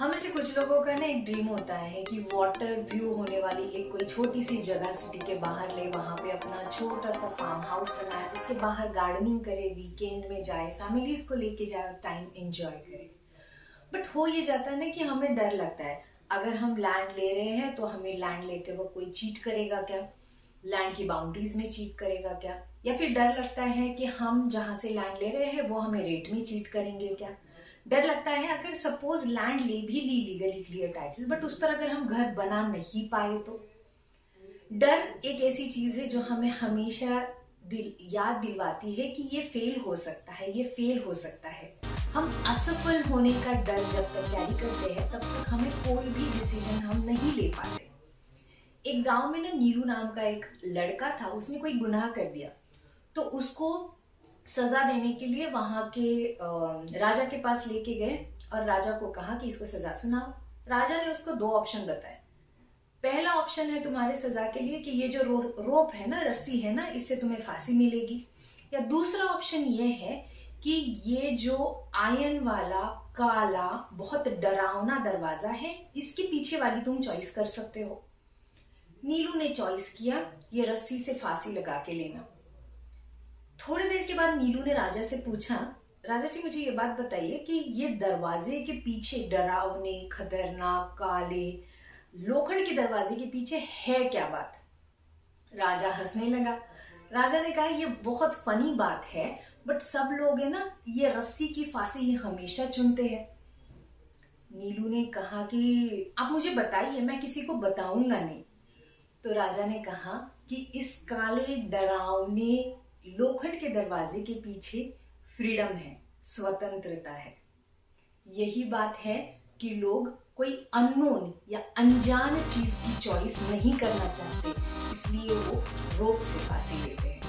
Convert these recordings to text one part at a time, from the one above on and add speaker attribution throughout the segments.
Speaker 1: हमें से कुछ लोगों का ना एक ड्रीम होता है कि वाटर व्यू होने वाली एक कोई छोटी सी जगह सिटी के बाहर ले, वहाँ पे अपना छोटा सा फार्म हाउस बनाए, उसके बाहर गार्डनिंग करे वीकेंड में जाए फैमिलीज़ को लेके जाए टाइम एंजॉय करे। बट हो ये जाता है ना कि हमें डर लगता है। अगर हम लैंड ले रहे हैं तो हमें लैंड लेते वक्त कोई चीट करेगा क्या? लैंड की बाउंड्रीज में चीट करेगा क्या? या फिर डर लगता है कि हम जहाँ से लैंड ले रहे हैं, वो हमें रेट में चीट करेंगे क्या? डर लगता है, अगर सपोज़ लैंड ले भी ली लीगली क्लियर टाइटल बट उस पर अगर हम घर बना नहीं पाए तो? डर एक ऐसी चीज़ है जो हमें हमेशा दिल, याद दिलवाती है कि ये फेल हो सकता है, ये फेल हो सकता है। हम असफल होने का डर जब तक कैरी करते हैं, तब तक हमें कोई भी डिसीज़न हम नहीं ले पाते। एक गाँव में ना नीरू नाम का एक लड़का था, उसने कोई गुनाह कर दिया। तो उसको सजा देने के लिए वहाँ के राजा के पास लेके गए और राजा को कहा कि इसको सजा सुनाओ। राजा ने उसको दो ऑप्शन बताए। पहला ऑप्शन है तुम्हारे सजा के लिए कि ये जो रो, रोप है ना रस्सी है ना इससे तुम्हें फांसी मिलेगी। या दूसरा ऑप्शन ये है कि ये जो आयन वाला काला बहुत डरावना दरवाज़ा है इसके पीछे वाली तुम चॉइस कर सकते हो। नीलू ने चॉइस किया ये रस्सी से फांसी लगा के लेना। थोड़ी देर के बाद नीलू ने राजा से पूछा, राजा जी, मुझे ये बात बताइए कि ये दरवाजे के पीछे डरावने, खतरनाक, काले, लोखंड के दरवाजे के पीछे है क्या बात? राजा हंसने लगा। राजा ने कहा, ये बहुत फनी बात है बट सब लोग है ना, ये रस्सी की फांसी ही हमेशा चुनते हैं. नीलू ने कहा कि, आप मुझे बताइए, मैं किसी को बताऊँगा नहीं। तो राजा ने कहा कि इस काले, डरावने लोखंड के दरवाजे के पीछे फ्रीडम है, स्वतंत्रता है। यही बात है कि लोग कोई अननोन या अनजान चीज़ की चॉइस नहीं करना चाहते, इसलिए वो रोप से फांसी लेते हैं।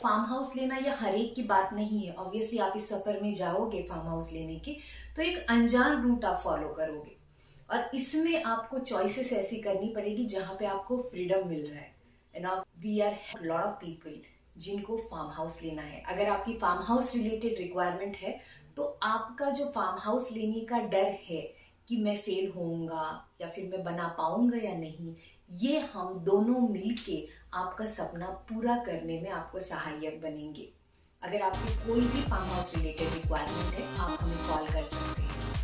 Speaker 1: फार्म हाउस लेना यह हर एक की बात नहीं है। ऑब्वियसली आप इस सफ़र में जाओगे फार्म हाउस लेने के तो एक अनजान रूट आप फॉलो करोगे। और इसमें आपको चॉइसेस ऐसी करनी पड़ेगी जहाँ पे आपको फ्रीडम मिल रहा है। And we are lot of people जिनको फार्म हाउस लेना है। अगर आपकी फार्म हाउस रिलेटेड रिक्वायरमेंट है तो आपका जो फार्म हाउस लेने का डर है कि मैं फेल होऊँगा या फिर मैं बना पाऊँगा या नहीं, ये हम दोनों मिलके आपका सपना पूरा करने में आपको सहायक बनेंगे। अगर आपकी कोई भी फार्म हाउस रिलेटेड रिक्वायरमेंट है, आप हमें कॉल कर सकते हैं।